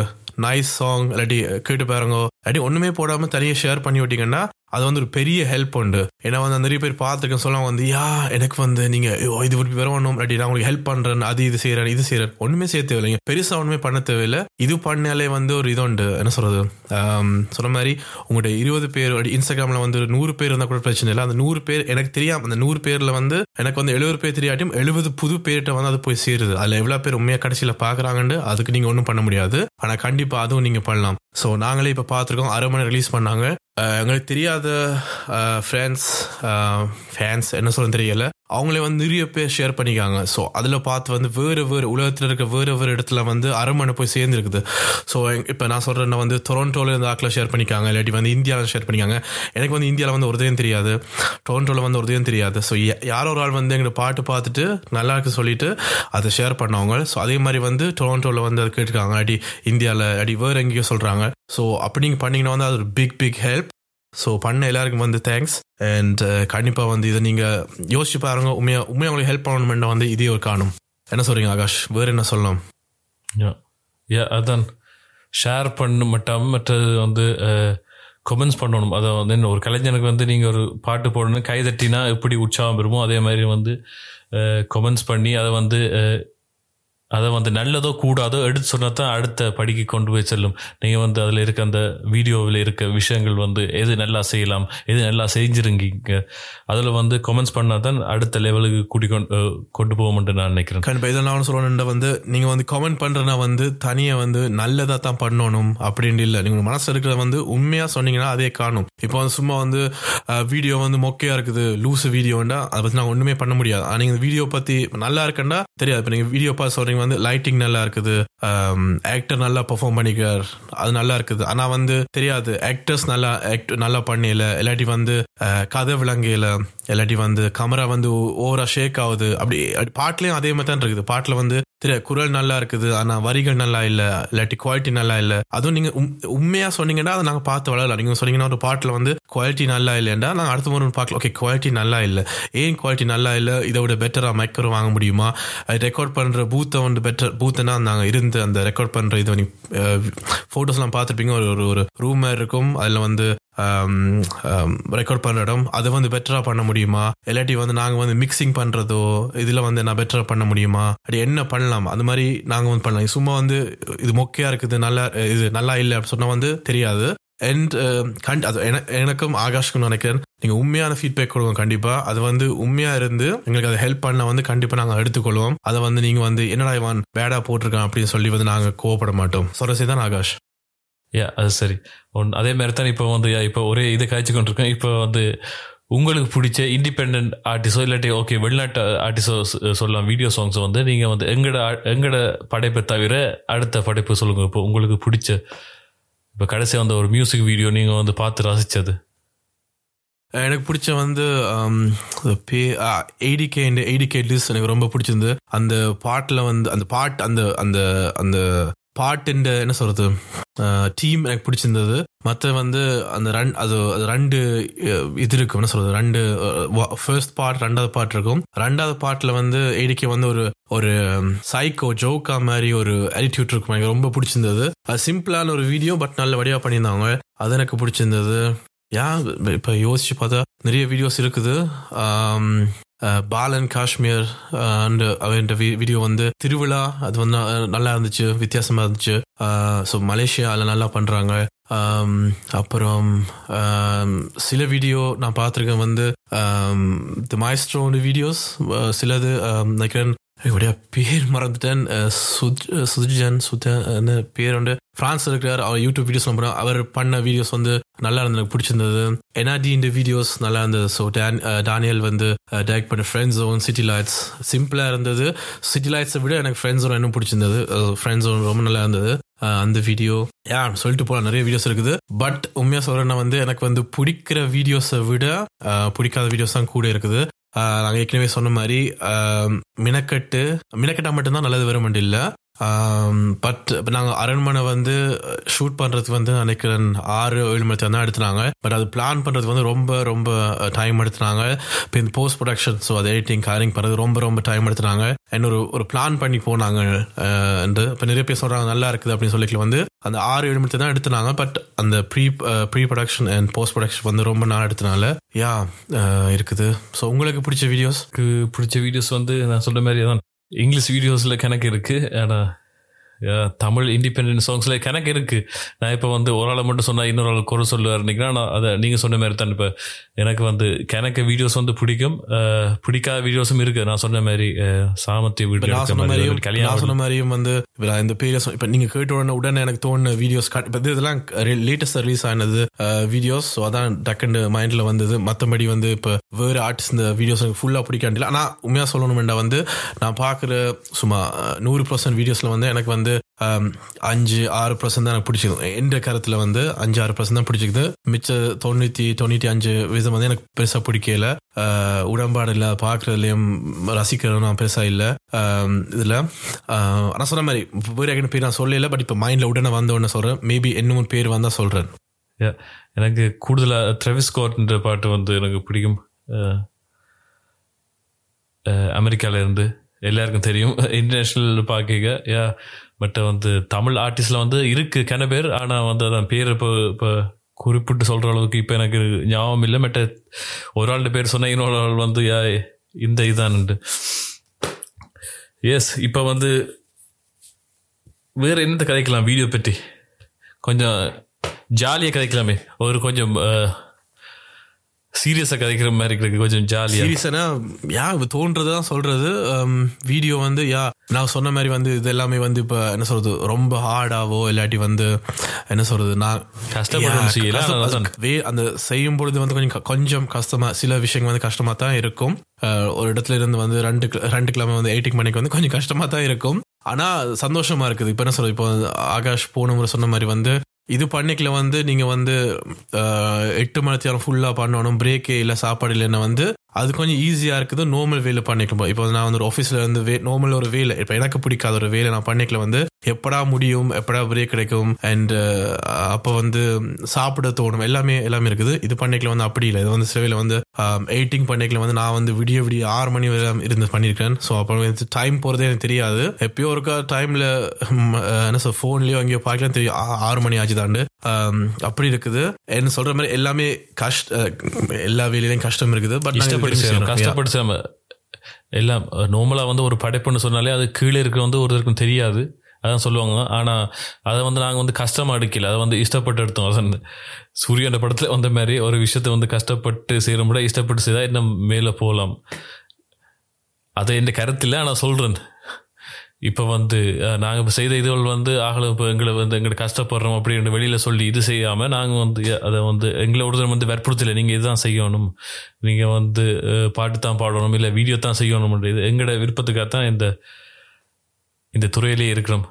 நைஸ் சாங் இல்லாட்டி கேட்டு பாருங்க. இல்லாட்டி ஒண்ணுமே போடாம தனியாக ஷேர் பண்ணி விட்டீங்கன்னா அது வந்து ஒரு பெரிய ஹெல்ப் உண்டு. ஏன்னா வந்து நிறைய பேர் பார்த்துருக்கேன் சொல்லுவாங்க வந்து யா எனக்கு வந்து நீங்க இது இப்படி வரணும் அப்படி நான் உங்களுக்கு ஹெல்ப் பண்றேன் அது இது செய்யறேன் இது செய்யறேன் ஒண்ணுமே செய்ய தேவையில்லைங்க. பெருசா ஒண்ணுமே பண்ண தேவையில்லை. இது பண்ணாலே வந்து ஒரு இது உண்டு. என்ன சொல்றது? சொன்ன மாதிரி உங்களுடைய இருபது பேர் இன்ஸ்டாகிராம்ல வந்து ஒரு நூறு பேர் இருந்தா கூட பிரச்சனை இல்லை. அந்த நூறு பேர் எனக்கு தெரியாம அந்த நூறு பேர்ல வந்து எனக்கு வந்து எழுபது பேர் தெரியாட்டியும் எழுபது புது பேர்கிட்ட வந்து அது போய் சேருது. அதுல எவ்வளவு பேர் உண்மையா கடைசியில பாக்குறாங்கன்னு அதுக்கு நீங்க ஒன்றும் பண்ண முடியாது. ஆனா கண்டிப்பா அதுவும் நீங்க பண்ணலாம். ஸோ நாங்களே இப்ப பார்த்துருக்கோம். அரை மணி ரிலீஸ் பண்ணாங்க. எங்களுக்கு தெரியாத ஃப்ரெண்ட்ஸ் ஃபேன்ஸ் என்ன சொல்ல தெரியல. அவங்களே வந்து நிறைய பேர் ஷேர் பண்ணிக்காங்க ஸோ அதில் பார்த்து வந்து வேறு வேறு உலகத்தில் இருக்க வேறு வேறு இடத்துல வந்து அரண்மனை போய் சேர்ந்துருக்குது. ஸோ இப்போ நான் சொல்கிறேன்னா வந்து டொரண்டோவில் இருந்து ஆக்கில் ஷேர் பண்ணிக்காங்க இல்லாட்டி வந்து இந்தியாவில் ஷேர் பண்ணிக்காங்க எனக்கு வந்து இந்தியாவில் வந்து ஒரு உதயம் தெரியாது. டொரண்டோவில் வந்து உதயம் தெரியாது. ஸோ யாரோ ஒரு ஆள் வந்து எங்களை பாட்டு பார்த்துட்டு நல்லா இருக்கு சொல்லிட்டு அதை ஷேர் பண்ணவங்க. ஸோ அதே மாதிரி வந்து டொரண்டோவில் வந்து அதை கேட்டுருக்காங்க அடி இந்தியாவில் அடி வேறு எங்கேயோ சொல்கிறாங்க ஸோ அப்படி நீங்கள் பண்ணிங்கன்னா வந்து அது ஒரு பிக் பிக் ஹெல்ப் ஸோ பண்ண எல்லாருக்கும் வந்து தேங்க்ஸ் அண்ட் uh, கண்டிப்பாக வந்து இதை நீங்கள் யோசிச்சு பாருங்க. உண்மையாக உண்மையாக உங்களுக்கு ஹெல்ப் பண்ணணும்னா வந்து இதே ஒரு காணும். என்ன சொல்கிறீங்க ஆகாஷ்? வேறு என்ன சொல்லலாம் யா யா அதான். ஷேர் பண்ண மட்டும் மற்றது வந்து uh, கமெண்ட்ஸ் பண்ணணும். அதை வந்து என்ன ஒரு கலைஞனுக்கு வந்து நீங்கள் ஒரு பாட்டு போடணும் கை தட்டினா எப்படி உற்சாகம் பெறுமோ அதே மாதிரி வந்து uh, கமெண்ட்ஸ் பண்ணி அதை வந்து அதை வந்து நல்லதோ கூடாதோ எடுத்து சொன்னால் தான் அடுத்த படிக்கு கொண்டு போய் செல்லும். நீங்கள் வந்து அதில் இருக்க அந்த வீடியோவில் இருக்க விஷயங்கள் வந்து எது நல்லா செய்யலாம் எது நல்லா செஞ்சுருங்கிங்க அதில் வந்து கமெண்ட்ஸ் பண்ணால் தான் அடுத்த லெவலுக்கு கூட்டி கொண்டு அஹ், கொண்டு நான் நினைக்கிறேன். கண்டிப்பாக இதை நான் சொல்லணுன்ற வந்து நீங்கள் வந்து கமெண்ட் பண்ணுறனா வந்து தனியாக வந்து நல்லதாக தான் பண்ணணும் அப்படின்னு இல்லை. நீங்கள் மனசு இருக்கிறத வந்து உண்மையாக சொன்னீங்கன்னா அதே காணும். இப்போ வந்து சும்மா வந்து வீடியோ வந்து மொக்கையாக இருக்குது லூஸ் வீடியோண்டா அதை பற்றி நாங்கள் ஒன்றுமே பண்ண முடியாது. ஆனால் நீங்கள் வீடியோ பற்றி நல்லா இருக்குன்னா தெரியாது. இப்போ நீங்கள் வீடியோ பார்த்து சொல்கிறீங்க வந்து லைட்டிங் நல்லா இருக்குது ஆக்டர் நல்லா பெர்ஃபார்ம் பண்ணிக்கிறார் அது நல்லா இருக்குது ஆனா வந்து தெரியாது ஆக்டர்ஸ் நல்லா ஆக்ட் நல்லா பண்ணல இல்லாட்டி வந்து கதை விளங்கல இல்லாட்டி வந்து கமரா வந்து ஓவரா ஷேக் ஆகுது. அப்படி அப்படி பாட்டுலயும் அதே மாதிரி தான் இருக்குது. பாட்டுல வந்து திரு குரல் நல்லா இருக்குது ஆனா வரிகள் நல்லா இல்ல இல்லாட்டி குவாலிட்டி நல்லா இல்ல. அதுவும் நீங்க உம்- உண்மையா சொன்னீங்கன்னா அதை நாங்க பார்த்து வளரலாம். நீங்க சொன்னீங்கன்னா ஒரு பாட்டுல வந்து குவாலிட்டி நல்லா இல்லைன்னா நாங்க அடுத்த முறை பார்க்கலாம் ஓகே குவாலிட்டி நல்லா இல்ல. ஏன் குவாலிட்டி நல்லா இல்ல? இதை விட பெட்டரா மைக்கர் வாங்க முடியுமா? ரெக்கார்ட் பண்ற பூத்தை வந்து பெட்டர் பூத்தனா நாங்க இருந்து அந்த ரெக்கார்ட் பண்ற இது நீ போட்டோஸ் எல்லாம் பார்த்துருப்பீங்க. ஒரு ஒரு ஒரு ரூம் மாதிரி இருக்கும். அதுல வந்து ரெக்கார்ட் பண்ற இடம் அதை வந்து பெட்டரா பண்ண முடியுமா? இல்லாட்டி வந்து நாங்க வந்து மிக்சிங் பண்றதோ இதுல வந்து என்ன பெட்டரா பண்ண முடியுமா? அப்படி என்ன பண்ணலாம்? அந்த மாதிரி நாங்க வந்து பண்ணலாம். சும்மா வந்து இது மொக்கையா இருக்குது நல்லா இது நல்லா இல்லை அப்படின்னு சொன்னா வந்து தெரியாது. அண்ட் கண்ட் அது என- எனக்கும் ஆகாஷ்க்கும் நினைக்கிறேன். நீங்க உண்மையான ஃபீட்பேக் கொடுங்க கண்டிப்பா. அது வந்து உண்மையா இருந்து எங்களுக்கு அதை ஹெல்ப் பண்ண வந்து கண்டிப்பா நாங்க எடுத்துக்கொள்வோம். அதை வந்து நீங்க வந்து என்னடா இவன் பேடா போட்டிருக்கான் அப்படின்னு சொல்லி வந்து நாங்க கோவப்பட மாட்டோம். சொல்ற தான் ஆகாஷ். யா அது சரி. ஒன் அதே மாதிரி தான் இப்போ வந்து இப்போ ஒரே இதை காய்ச்சி கொண்டிருக்கேன். இப்போ வந்து உங்களுக்கு பிடிச்ச இண்டிபெண்ட் ஆர்டிஸ்டோ இல்லாட்டி ஓகே வெளிநாட்டு ஆர்டிஸ்டோ சொல்லலாம் வீடியோ சாங்ஸ் வந்து நீங்கள் வந்து எங்கட ஆ- எங்கட படைப்பை தவிர அடுத்த படைப்பு சொல்லுங்கள் இப்போ உங்களுக்கு பிடிச்ச இப்போ கடைசியாக வந்த ஒரு மியூசிக் வீடியோ நீங்கள் வந்து பார்த்து ரசித்தது எனக்கு பிடிச்ச வந்து எயிடி கே எயிடி கே லிஸ்ட் எனக்கு ரொம்ப பிடிச்சிருந்து அந்த பாட்டில் வந்து அந்த பாட் அந்த அந்த அந்த பாட்டுன்ற என்ன சொல்கிறது டீம் எனக்கு பிடிச்சிருந்தது. மற்ற வந்து அந்த ரன் அது அது ரெண்டு இது இருக்கும். என்ன சொல்றது? ரெண்டு ஃபர்ஸ்ட் பார்ட் ரெண்டாவது பார்ட் இருக்கும். ரெண்டாவது பார்ட்ல வந்து ஏடிக்கே வந்து ஒரு ஒரு சைக்கோ ஜோக்கா மாதிரி ஒரு attitude இருக்கும். எனக்கு ரொம்ப பிடிச்சிருந்தது. அது சிம்பிளான ஒரு வீடியோ பட் நல்ல வடிவா பண்ணியிருந்தாங்க. அது எனக்கு பிடிச்சிருந்தது. யா இப்ப யோசிச்சு பார்த்தா நிறைய வீடியோஸ் இருக்குது. பாலன் காஷ்மீர் அண்ட் அவன் வீடியோ வந்து திருவிழா அது வந்து நல்லா இருந்துச்சு வித்தியாசமா இருந்துச்சு. ஸோ மலேசியாவில் நல்லா பண்றாங்க. அப்புறம் சில வீடியோ நான் பார்த்துருக்கேன் வந்து தி மாய்ஸ்ட்ரோட வீடியோஸ் சிலது நினைக்கிறேன் இவருடைய பேர் மறந்துட்டேன் சுஜ் சுஜன் சுதன் பேர் வந்து பிரான்ஸ் இருக்கிறார் அவர் யூடியூப் வீடியோஸ் நம்புறேன் அவர் பண்ண வீடியோஸ் வந்து நல்லா இருந்தது எனக்கு பிடிச்சிருந்தது என்ஆர்டி இந்த வீடியோஸ் நல்லா இருந்தது ஸோ டானியல் வந்து டைரக்ட் பண்ண ஃப்ரெண்ட் ஜோன் சிட்டி லைட்ஸ் சிம்பிளா இருந்தது சிட்டி லைட்ஸை விட எனக்கு ஃப்ரெண்ட் ஜோன் இன்னும் பிடிச்சிருந்தது ஃப்ரெண்ட் ஜோன் ரொம்ப நல்லா இருந்தது அந்த வீடியோ ஏன் சொல்லிட்டு போலாம் நிறைய வீடியோஸ் இருக்குது பட் உண்மையா சொல்றேன்னா வந்து எனக்கு வந்து பிடிக்கிற வீடியோஸை விட பிடிக்காத வீடியோஸ் தான் கூட இருக்குது ஆஹ் ஏற்கனவே சொன்ன மாதிரி ஆஹ் மினக்கட்டு மினக்கட்டா மட்டும்தான் நல்லது வரும் இல்லை பட் இப்போ நாங்கள் அரண்மனை வந்து ஷூட் பண்ணுறதுக்கு வந்து நினைக்கிறேன் ஆறு ஏழு மணி தான் எடுத்துனாங்க. பட் அது பிளான் பண்ணுறதுக்கு வந்து ரொம்ப ரொம்ப டைம் எடுத்துனாங்க. இப்போ இந்த போஸ்ட் ப்ரொடக்ஷன் ஸோ அது எடிட்டிங் காரிங் பண்ணுறது ரொம்ப ரொம்ப டைம் எடுத்துனாங்க. என்ன ஒரு ஒரு பிளான் பண்ணி போனாங்க என்று இப்போ நிறைய பேர் சொல்கிறாங்க நல்லா இருக்குது அப்படின்னு சொல்லிக்கல வந்து அந்த ஆறு ஏழு மணி தான் எடுத்துனாங்க. பட் அந்த pre pre production and post production வந்து ரொம்ப நாள் எடுத்தனால யா இருக்குது. ஸோ உங்களுக்கு பிடிச்ச வீடியோஸ் பிடிச்ச வீடியோஸ் வந்து நான் சொல்கிற மாதிரி தான். இங்கிலீஷ் வீடியோஸில் கணக்கு இருக்குது ஆனால் தமிழ் இண்டிபெண்டன்ட் சாங்ஸில் கணக்கு இருக்கு. நான் இப்போ வந்து ஒரு ஆளை மட்டும் சொன்னால் இன்னொரு ஆள் குறை சொல்லுவார் நான் அதை நீங்கள் சொன்ன மாதிரி தான் இப்போ எனக்கு வந்து கணக்கு வீடியோஸ் வந்து பிடிக்கும். பிடிக்காத வீடியோஸும் இருக்கு. நான் சொன்ன மாதிரி இப்ப வீடியோ சொன்ன கல்யாணம் சொன்ன மாதிரியும் வந்து இந்த பேர் இப்ப நீங்க கேட்ட உடனே உடனே எனக்கு தோணுன வீடியோஸ் இப்ப இது இதெல்லாம் லேட்டஸ்ட் ரிலீஸ் ஆனது வீடியோஸ் ஸோ அதான் டக்குன்னு மைண்ட்ல வந்தது. மத்தபடி வந்து இப்ப வேற ஆர்டிஸ்ட் இந்த வீடியோஸ் எனக்கு ஃபுல்லா பிடிக்காண்டில ஆனா உண்மையா சொல்லணும்டா வந்து நான் பாக்குற சும்மா நூறு பர்சன்ட் வீடியோஸ்ல வந்து எனக்கு வந்து வந்து um, அஞ்சு ஆறு பர்சன்ட் தான் எனக்கு பிடிச்சிருக்கு. எந்த கருத்துல வந்து அஞ்சு ஆறு பர்சன்ட் தான் பிடிச்சிக்குது மிச்ச தொண்ணூத்தி தொண்ணூத்தி அஞ்சு விதம் வந்து எனக்கு பெருசா பிடிக்கல. Uh, உடன்பாடு இல்லை பார்க்கறதுலயும் ரசிக்கிறதும் நான் பெருசா இல்லை. ஆம், um, இதுல ஆஹ், நான் சொன்ன மாதிரி வேற பேர் நான் சொல்லல பட் இப்ப மைண்ட்ல உடனே வந்த உடனே சொல்றேன். மேபி இன்னமும் பேர் வந்தா சொல்றேன். எனக்கு கூடுதலாக ட்ரெவிஸ் கோட்ன்ற பாட்டு வந்து எனக்கு பிடிக்கும். அமெரிக்காவிலேருந்து அமெரிக்கால இருந்து. எல்லாருக்கும் தெரியும். இன்டர்நேஷ்னல் பார்க்க யா பட் வந்து தமிழ் ஆர்டிஸ்டில் வந்து இருக்குது கன பேர். ஆனால் வந்து அதான் பேர் இப்போ இப்போ குறிப்பிட்டு சொல்கிற அளவுக்கு இப்போ எனக்கு ஞாபகம் இல்லை. பட் ஒரு ஆள் பேர் சொன்னால் இன்னொரு ஆள் வந்து யா இந்த இதான்ட்டு எஸ் இப்போ வந்து வேறு என்னத்தை கதைக்கலாம்? வீடியோ பற்றி கொஞ்சம் ஜாலியாக கதைக்கலாமே. ஒரு கொஞ்சம் சீரியஸாக கதைக்கிற மாதிரி இருக்கு கொஞ்சம் ஜாலியாக சீரியஸா யா இப்ப தோன்றதுதான் சொல்றது. வீடியோ வந்து யா நான் சொன்ன மாதிரி வந்து இது எல்லாமே வந்து இப்ப என்ன சொல்றது ரொம்ப ஹார்டாவோ இல்லாட்டி வந்து என்ன சொல்றது நான். வே- அந்த செய்யும் பொழுது வந்து கொஞ்சம் கொஞ்சம் கஷ்டமா சில விஷயங்கள் வந்து கஷ்டமா தான் இருக்கும். ஒரு இடத்துல இருந்து வந்து ரெண்டு ரெண்டு கிழமை வந்து எயிட்டிங் மணிக்கு வந்து கொஞ்சம் கஷ்டமா தான் இருக்கும். ஆனா சந்தோஷமா இருக்குது. இப்ப என்ன சொல்றது இப்போ ஆகாஷ் போன முறை சொன்ன மாதிரி வந்து இது பண்ணிக்கல வந்து நீங்க வந்து எட்டு மணி நேரம் ஃபுல்லா பண்ணணும். பிரேக்கே இல்ல சாப்பாடு இல்லைன்னா வந்து அது கொஞ்சம் ஈஸியா இருக்குது. நார்மல் வேலை பண்ணிக்கலாம் இப்போ நான் வந்து ஒரு ஆஃபீஸ்ல வந்து வே நார்மல் ஒரு வேலை. இப்போ எனக்கு பிடிக்காத ஒரு வேலை நான் பண்ணிக்கல வந்து எப்படா முடியும் எப்படா பிரேக் கிடைக்கும் அண்ட் அப்போ வந்து சாப்பிட தோணும். எல்லாமே எல்லாமே இருக்குது. இது பண்ணிக்கல வந்து அப்படி இல்லை. இது வந்து சில வந்து எயிட்டிங் பண்ணிக்கல வந்து நான் வந்து விடிய விடிய ஆறு மணி வரை இருந்து பண்ணியிருக்கேன் ஸோ அப்போ வந்து டைம் போகிறதே எனக்கு தெரியாது. எப்பயோ இருக்கா டைம்ல என்ன சொல் ஃபோன்லயோ அங்கேயோ பார்க்கலாம் தெரியும். ஆறு மணி ஆச்சு தாண்டு அப்படி இருக்குது. என்ன சொல்ற மாதிரி எல்லாமே கஷ்ட எல்லா வேலையிலையும் கஷ்டம் இருக்குது. பட் இஷ்டப்பட்டு செய்யணும். கஷ்டப்பட்டு செய்யாம எல்லாம் நார்மலா வந்து ஒரு படைப்புன்னு சொன்னாலே அது கீழே இருக்கிற வந்து ஒருத்தருக்கும் தெரியாது. அதான் சொல்லுவாங்க. ஆனா அதை வந்து நாங்க வந்து கஷ்டமா எடுக்கல. அதை வந்து இஷ்டப்பட்டு எடுத்தோம். அதான் சூரியன் படத்துல வந்த மாதிரி ஒரு விஷயத்தை வந்து கஷ்டப்பட்டு செய்யற முறை இஷ்டப்பட்டு செய்தா இன்னும் மேல போகலாம் அது என் கருத்து இல்லை ஆனா சொல்றேன். இப்போ வந்து நாங்கள் இப்போ செய்த இதுகள் வந்து ஆகல இப்போ எங்களை வந்து எங்களை கஷ்டப்படுறோம் அப்படின்னு வெளியில் சொல்லி இது செய்யாமல் நாங்கள் வந்து அதை வந்து எங்களை ஒருத்தர் வந்து வற்புறுத்தலை. நீங்கள் இதுதான் செய்யணும். நீங்கள் வந்து பாட்டு தான் பாடணும் இல்லை வீடியோ தான் செய்யணும் இது எங்களோட விருப்பத்துக்காக தான் இந்த இந்த துறையிலேயே இருக்கிறோம்.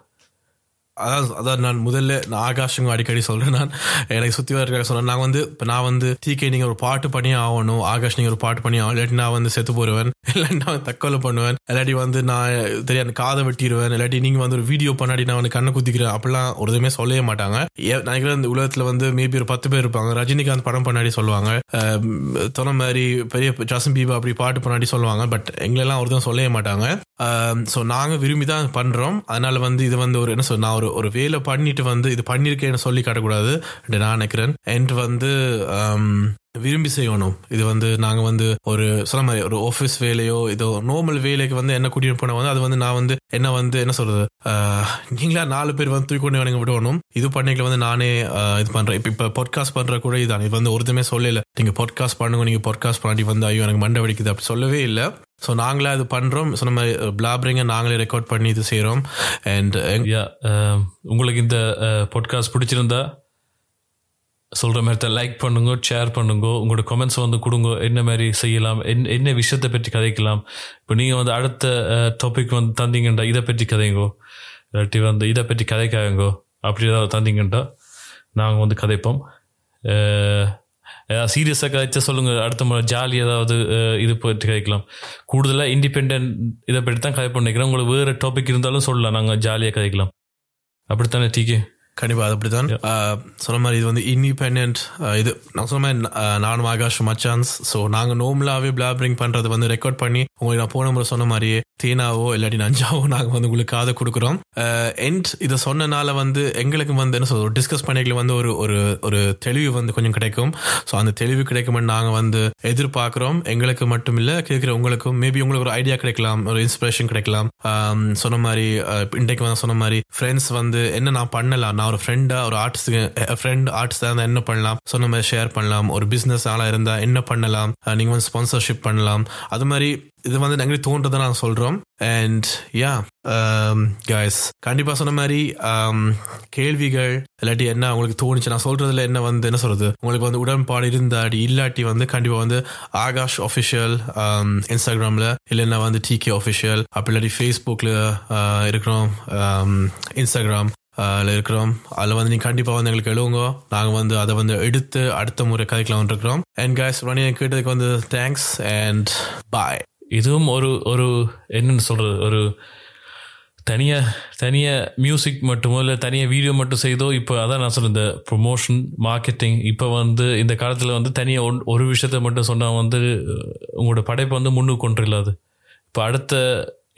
அதான் அதான் நான் முதல்ல நான் ஆகாஷுங்க அடிக்கடி சொல்றேன். நான் எனக்கு சுத்தி வர சொன்னேன் நான் வந்து இப்போ நான் வந்து டிகே நீங்க ஒரு பாட்டு பண்ணி ஆகணும். ஆகாஷ் நீங்க ஒரு பாட்டு பண்ணி ஆகணும். இல்லாட்டி நான் வந்து செத்து போடுவேன் இல்லாட்டி நான் தக்கொலை பண்ணுவேன். இல்லாட்டி வந்து நான் தெரியாது காதை வெட்டிடுவேன். இல்லாட்டி நீங்க வந்து ஒரு வீடியோ பண்ணாடி நான் வந்து கண்ணை குத்திக்கிறேன். அப்படிலாம் ஒரு இதுவுமே சொல்லவே மாட்டாங்க. ஏ- நினைக்கிறேன் இந்த உலகத்துல வந்து மேபி ஒரு பத்து பேர் இருப்பாங்க. ரஜினிகாந்த் படம் பண்ணாடி சொல்லுவாங்க. அஹ், சொன்ன மாதிரி பெரிய ஜாசன் பீபா அப்படி பாட்டு பண்ணாடி சொல்லுவாங்க. பட் எங்களெல்லாம் ஒருத்தரும் சொல்லவே மாட்டாங்க. ஸோ நாங்கள் விரும்பி தான் பண்ணுறோம் அதனால வந்து இது வந்து ஒரு என்ன சொல் நான் ஒரு ஒரு வேலை பண்ணிட்டு வந்து இது பண்ணியிருக்கேன்னு சொல்லி காட்டக்கூடாது. நான் நினைக்கிறேன். அண்ட் வந்து um, விரும்பி செய்யணும். இது வந்து நாங்கள் வந்து ஒரு சொன்ன மாதிரி ஒரு ஆஃபீஸ் வேலையோ இதோ நார்மல் வேலைக்கு வந்து என்ன கூட்டிட்டு போன வந்து அது வந்து நான் வந்து என்ன வந்து என்ன சொல்றது? நீங்களா நாலு பேர் வந்து தூக்கி கொண்டு எனக்கு விடணும். இது பண்ணிக்கல வந்து நானே இது பண்றேன். இப்போ இப்போ பாட்காஸ்ட் பண்ற கூட இதான். இது வந்து ஒருத்தமே சொல்லல. நீங்க பாட்காஸ்ட் பண்ணுங்க நீங்க பாட்காஸ்ட் பண்ணி வந்து ஐயோ எனக்கு மண்டை வெடிக்குது அப்படி சொல்லவே இல்லை. ஸோ நாங்களே அது பண்ணுறோம் ஸோ நம்ம பிளாபரிங்க நாங்களே ரெக்கார்ட் பண்ணி இது செய்கிறோம் அண்ட் யா um, உங்களுக்கு இந்த uh, பாட்காஸ்ட் பிடிச்சிருந்தா சொல்கிற மாதிரி தான் லைக் பண்ணுங்க ஷேர் பண்ணுங்க உங்களோட கமெண்ட்ஸ் வந்து கொடுங்க. என்ன மாதிரி செய்யலாம் என்ன என்ன விஷயத்தை பற்றி கதைக்கலாம். இப்போ நீங்கள் வந்து அடுத்த uh, டாபிக் வந்து தந்தீங்கண்டா இதை பற்றி கதைங்கோ. இல்லாட்டி வந்து இதை பற்றி கதைக்காங்கோ அப்படி ஏதாவது தந்தீங்கண்டா நாங்கள் வந்து கதைப்போம். Uh, ஏதாவது சீரியஸாக கதைச்சா சொல்லுங்க. அடுத்த முறை ஜாலி ஏதாவது இது பற்றி கதைக்கலாம் கூடுதலாக இண்டிபெண்ட் இதை பற்றி தான் கதை பண்ணிக்கிறேன். உங்களுக்கு வேறு டாபிக் இருந்தாலும் சொல்லலாம். நாங்கள் ஜாலியாக கதைக்கலாம் அப்படித்தானே டீக்கே கண்டிப்பா அது அப்படிதான் ஆஹ், சொன்ன மாதிரி இது வந்து இண்டிபெண்ட் இது நான் சொன்ன மாதிரி நானும் ஆகாஷ் மச்சான்ஸ். ஸோ நாங்க நோம்லாவே பிளாபரிங் பண்றது வந்து ரெக்கார்ட் பண்ணி உங்களுக்கு நான் போன முறை சொன்ன மாதிரியே தேனாவோ இல்லாட்டி நஞ்சாவோ நாங்க வந்து உங்களுக்கு காதை கொடுக்குறோம். எண்ட் இதை சொன்னனால வந்து எங்களுக்கு வந்து என்ன சொல்றது டிஸ்கஸ் பண்ணிக்கல வந்து ஒரு ஒரு ஒரு தெளிவு வந்து கொஞ்சம் கிடைக்கும். ஸோ அந்த தெளிவு கிடைக்கும்னு நாங்க வந்து எதிர்பார்க்கிறோம். எங்களுக்கு மட்டும் இல்ல கேட்கிற உங்களுக்கும் மேபி உங்களுக்கு ஒரு ஐடியா கிடைக்கலாம் ஒரு இன்ஸ்பிரேஷன் கிடைக்கலாம். சொன்ன மாதிரி இன்றைக்கு வந்து சொன்ன மாதிரி ஃப்ரெண்ட்ஸ் வந்து என்ன நான் பண்ணலாம் நான் ஒரு ஃப்ரெண்டா ஒரு ஆர்டிஸ்ட் ஃப்ரெண்ட் ஆர்ட்ஸ் இருந்தா என்ன பண்ணலாம்? சொன்ன மாதிரி ஷேர் பண்ணலாம். ஒரு பிசினஸ் ஆளா இருந்தா என்ன பண்ணலாம்? அஹ், நீங்க வந்து ஸ்பான்சர்ஷிப் பண்ணலாம். அது மாதிரி இது வந்து எங்களுக்கு தோன்றதை நான் சொல்றோம். அண்ட் யா கைஸ் கண்டிப்பா சொன்ன மாதிரி um, கேள்விகள் இல்லாட்டி என்ன உங்களுக்கு தோணுச்சு நான் சொல்றதுல என்ன வந்து என்ன சொல்றது? உங்களுக்கு வந்து உடன்பாடு இருந்தாடி இல்லாட்டி வந்து கண்டிப்பா வந்து ஆகாஷ் ஒஃபிஷியல் இன்ஸ்டாகிராம்ல um, இல்லைன்னா வந்து டிகே ஒஃபிஷியல் அப்படி இல்லாட்டி ஃபேஸ்புக்ல இருக்கிறோம் um, இன்ஸ்டாகிராம் அதில் இருக்கிறோம். அதில் வந்து நீங்கள் கண்டிப்பாக வந்து எங்களுக்கு எழுவுங்க. நாங்கள் வந்து அதை வந்து எடுத்து அடுத்த முறை கதைக்கலாம் இருக்கிறோம் அண்ட் கைஸ் ரனி கேட்டதுக்கு வந்து தேங்க்ஸ் அண்ட் பாய் இதுவும் ஒரு ஒரு என்னன்னு சொல்கிறது ஒரு தனியாக தனியாக மியூசிக் மட்டுமோ இல்லை தனியாக வீடியோ மட்டும் செய்தோ இப்போ அதான் நான் சொல்கிறேன் இந்த ப்ரொமோஷன் மார்க்கெட்டிங் இப்போ வந்து இந்த காலத்தில் வந்து தனியாக ஒன் ஒரு விஷயத்த மட்டும் சொன்னால் வந்து உங்களோட படைப்பு வந்து முன்னுக்கு கொண்டு இல்லாது இப்போ அடுத்த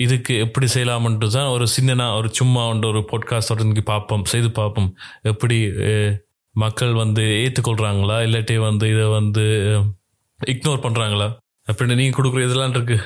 இதுக்கு எப்படி செய்யலாம்ன்ட்டு தான் ஒரு சின்னனா ஒரு சும்மா வந்து ஒரு பாட்காஸ்ட் தொடர்ந்து பார்ப்போம் செய்து பார்ப்போம். எப்படி மக்கள் வந்து ஏற்றுக்கொள்கிறாங்களா இல்லாட்டி வந்து இதை வந்து இக்னோர் பண்ணுறாங்களா அப்படின்னு நீங்கள் கொடுக்குற இதெல்லாம் இருக்குது